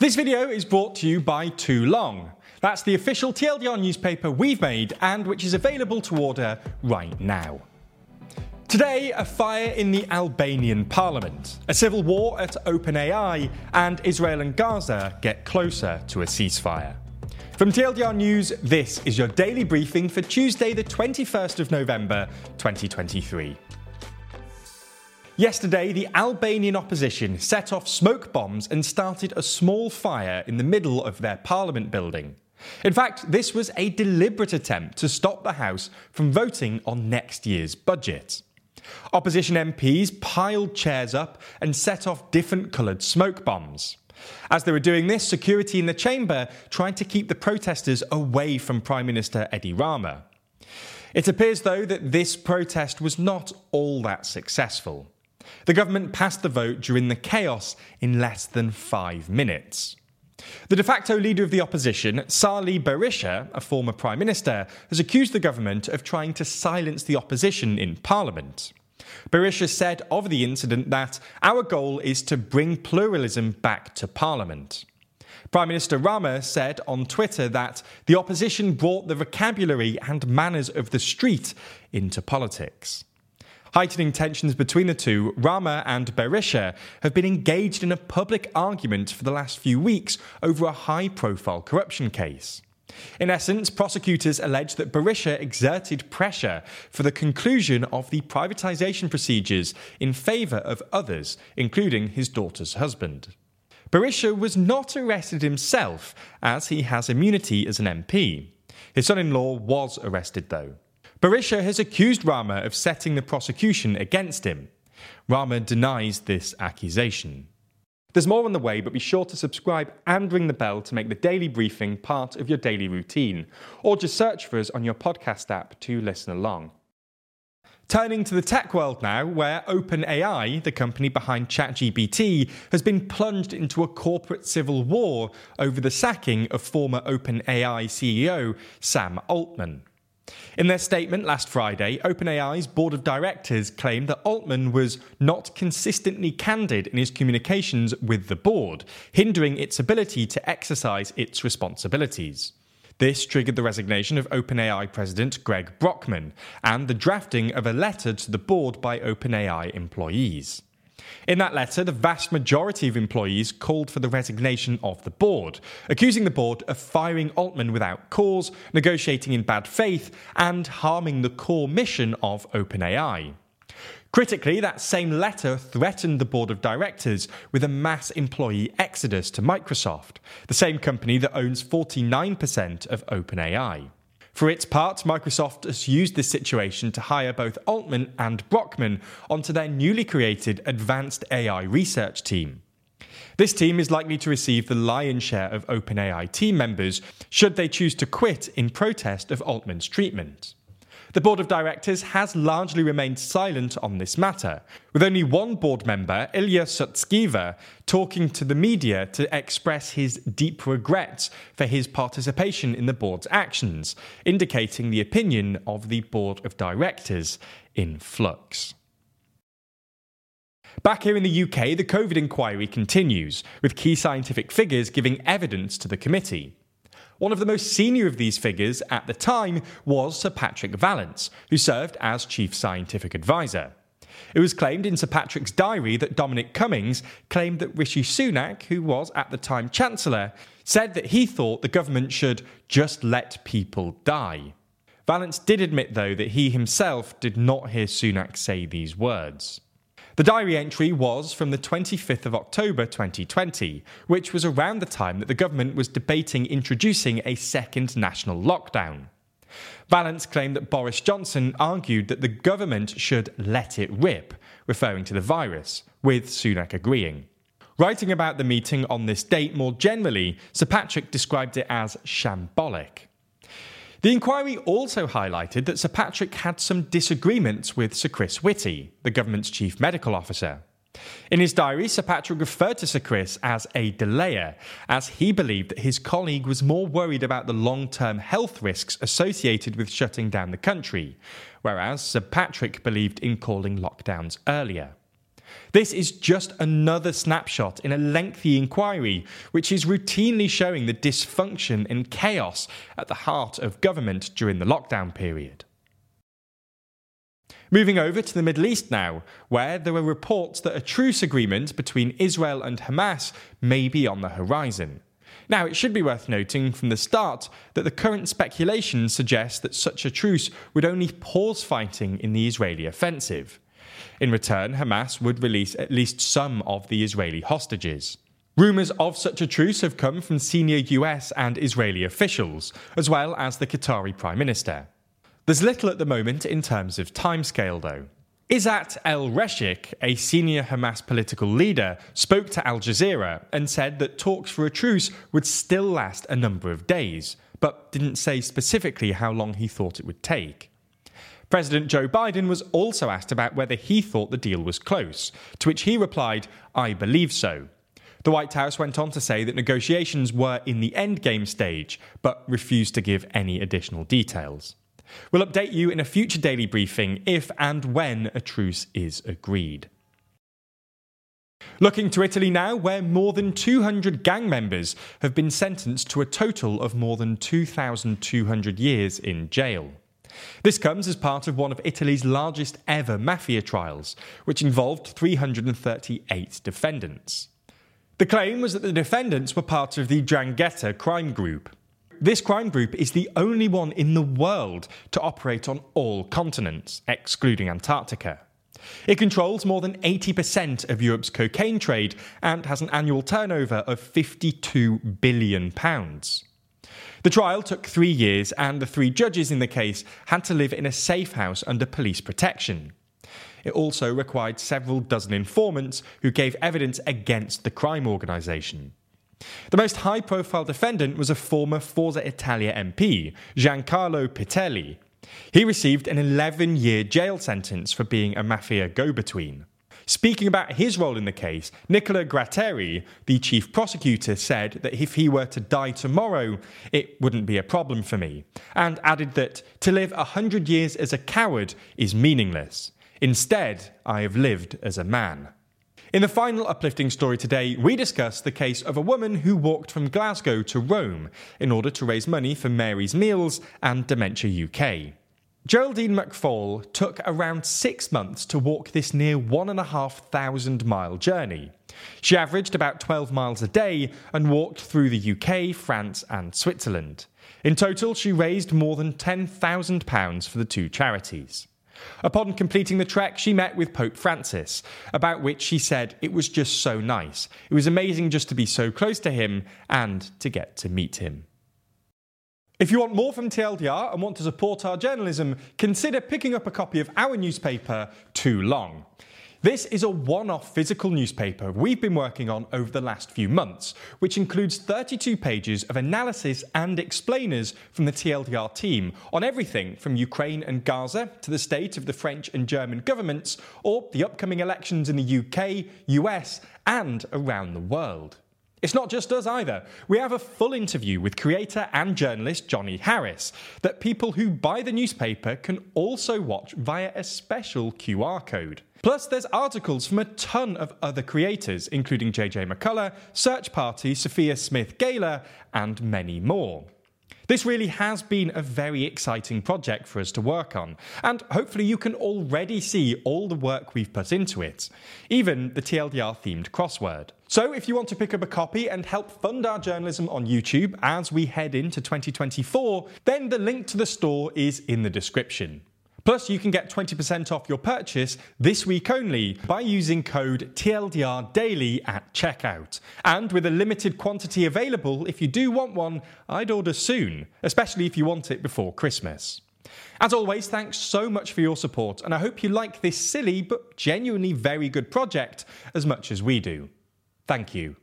This video is brought to you by Too Long. That's the official TLDR newspaper we've made and which is available to order right now. Today, a fire in the Albanian parliament, a civil war at OpenAI, and Israel and Gaza get closer to a ceasefire. From TLDR News, this is your daily briefing for Tuesday, the 21st of November, 2023. Yesterday, the Albanian opposition set off smoke bombs and started a small fire in the middle of their parliament building. In fact, this was a deliberate attempt to stop the House from voting on next year's budget. Opposition MPs piled chairs up and set off different coloured smoke bombs. As they were doing this, security in the chamber tried to keep the protesters away from Prime Minister Edi Rama. It appears, though, that this protest was not all that successful. The government passed the vote during the chaos in less than five minutes. The de facto leader of the opposition, Sali Berisha, a former prime minister, has accused the government of trying to silence the opposition in parliament. Berisha said of the incident that our goal is to bring pluralism back to parliament. Prime Minister Rama said on Twitter that the opposition brought the vocabulary and manners of the street into politics. Heightening tensions between the two, Rama and Berisha have been engaged in a public argument for the last few weeks over a high profile corruption case. In essence, prosecutors allege that Berisha exerted pressure for the conclusion of the privatisation procedures in favour of others, including his daughter's husband. Berisha was not arrested himself, as he has immunity as an MP. His son in law was arrested, though. Berisha has accused Rama of setting the prosecution against him. Rama denies this accusation. There's more on the way, but be sure to subscribe and ring the bell to make the daily briefing part of your daily routine, or just search for us on your podcast app to listen along. Turning to the tech world now, where OpenAI, the company behind ChatGPT, has been plunged into a corporate civil war over the sacking of former OpenAI CEO Sam Altman. In their statement last Friday, OpenAI's board of directors claimed that Altman was not consistently candid in his communications with the board, hindering its ability to exercise its responsibilities. This triggered the resignation of OpenAI president Greg Brockman and the drafting of a letter to the board by OpenAI employees. In that letter, the vast majority of employees called for the resignation of the board, accusing the board of firing Altman without cause, negotiating in bad faith, and harming the core mission of OpenAI. Critically, that same letter threatened the board of directors with a mass employee exodus to Microsoft, the same company that owns 49% of OpenAI. For its part, Microsoft has used this situation to hire both Altman and Brockman onto their newly created Advanced AI Research team. This team is likely to receive the lion's share of OpenAI team members should they choose to quit in protest of Altman's treatment. The board of directors has largely remained silent on this matter, with only one board member, Ilya Sutskever, talking to the media to express his deep regrets for his participation in the board's actions, indicating the opinion of the board of directors in flux. Back here in the UK, the COVID inquiry continues, with key scientific figures giving evidence to the committee. One of the most senior of these figures at the time was Sir Patrick Vallance, who served as Chief Scientific Advisor. It was claimed in Sir Patrick's diary that Dominic Cummings claimed that Rishi Sunak, who was at the time Chancellor, said that he thought the government should just let people die. Vallance did admit, though, that he himself did not hear Sunak say these words. The diary entry was from the 25th of October 2020, which was around the time that the government was debating introducing a second national lockdown. Vallance claimed that Boris Johnson argued that the government should let it rip, referring to the virus, with Sunak agreeing. Writing about the meeting on this date more generally, Sir Patrick described it as shambolic. The inquiry also highlighted that Sir Patrick had some disagreements with Sir Chris Whitty, the government's chief medical officer. In his diary, Sir Patrick referred to Sir Chris as a delayer, as he believed that his colleague was more worried about the long term health risks associated with shutting down the country, whereas Sir Patrick believed in calling lockdowns earlier. This is just another snapshot in a lengthy inquiry, which is routinely showing the dysfunction and chaos at the heart of government during the lockdown period. Moving over to the Middle East now, where there are reports that a truce agreement between Israel and Hamas may be on the horizon. Now, it should be worth noting from the start that the current speculation suggests that such a truce would only pause fighting in the Israeli offensive. In return, Hamas would release at least some of the Israeli hostages. Rumours of such a truce have come from senior US and Israeli officials, as well as the Qatari Prime Minister. There's little at the moment in terms of timescale, though. Izzat El Reshik, a senior Hamas political leader, spoke to Al Jazeera and said that talks for a truce would still last a number of days, but didn't say specifically how long he thought it would take. President Joe Biden was also asked about whether he thought the deal was close, to which he replied, I believe so. The White House went on to say that negotiations were in the endgame stage, but refused to give any additional details. We'll update you in a future daily briefing if and when a truce is agreed. Looking to Italy now, where more than 200 gang members have been sentenced to a total of more than 2,200 years in jail. This comes as part of one of Italy's largest ever mafia trials, which involved 338 defendants. The claim was that the defendants were part of the 'Ndrangheta crime group, this crime group is the only one in the world to operate on all continents, excluding Antarctica. It controls more than 80% of Europe's cocaine trade and has an annual turnover of £52 billion. The trial took three years, and the three judges in the case had to live in a safe house under police protection. It also required several dozen informants who gave evidence against the crime organisation. The most high profile defendant was a former Forza Italia MP, Giancarlo Pittelli. He received an 11 year jail sentence for being a mafia go between. Speaking about his role in the case, Nicola Gratteri, the chief prosecutor, said that if he were to die tomorrow, it wouldn't be a problem for me, and added that to live a hundred years as a coward is meaningless. Instead, I have lived as a man. In the final uplifting story today, we discuss the case of a woman who walked from Glasgow to Rome in order to raise money for Mary's Meals and Dementia UK. Geraldine McFall took around six months to walk this near one and a half thousand mile journey. She averaged about 12 miles a day and walked through the UK, France, and Switzerland. In total, she raised more than £10,000 for the two charities. Upon completing the trek, she met with Pope Francis, about which she said it was just so nice. It was amazing just to be so close to him and to get to meet him. If you want more from TLDR and want to support our journalism, consider picking up a copy of our newspaper, Too Long. This is a one off physical newspaper we've been working on over the last few months, which includes 32 pages of analysis and explainers from the TLDR team on everything from Ukraine and Gaza to the state of the French and German governments or the upcoming elections in the UK, US, and around the world. It's not just us either. We have a full interview with creator and journalist Johnny Harris that people who buy the newspaper can also watch via a special QR code. Plus, there's articles from a ton of other creators, including JJ McCullough, Search Party, Sophia Smith Galer, and many more. This really has been a very exciting project for us to work on, and hopefully you can already see all the work we've put into it, even the TLDR themed crossword. So, if you want to pick up a copy and help fund our journalism on YouTube as we head into 2024, then the link to the store is in the description. Plus, you can get 20% off your purchase this week only by using code TLDR Daily at checkout. And with a limited quantity available, if you do want one, I'd order soon, especially if you want it before Christmas. As always, thanks so much for your support, and I hope you like this silly but genuinely very good project as much as we do. Thank you.